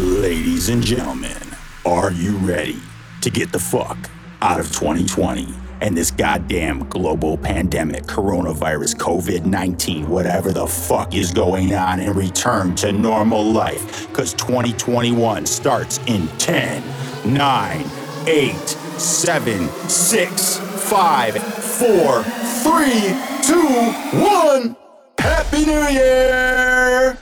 Ladies and gentlemen, are you ready to get the fuck out of 2020 and this goddamn global pandemic, coronavirus, COVID 19, whatever the fuck is going on, and return to normal life? Because 2021 starts in 10, 9, 8, 7, 6, 5, 4, 3, 2, 1. Happy New Year!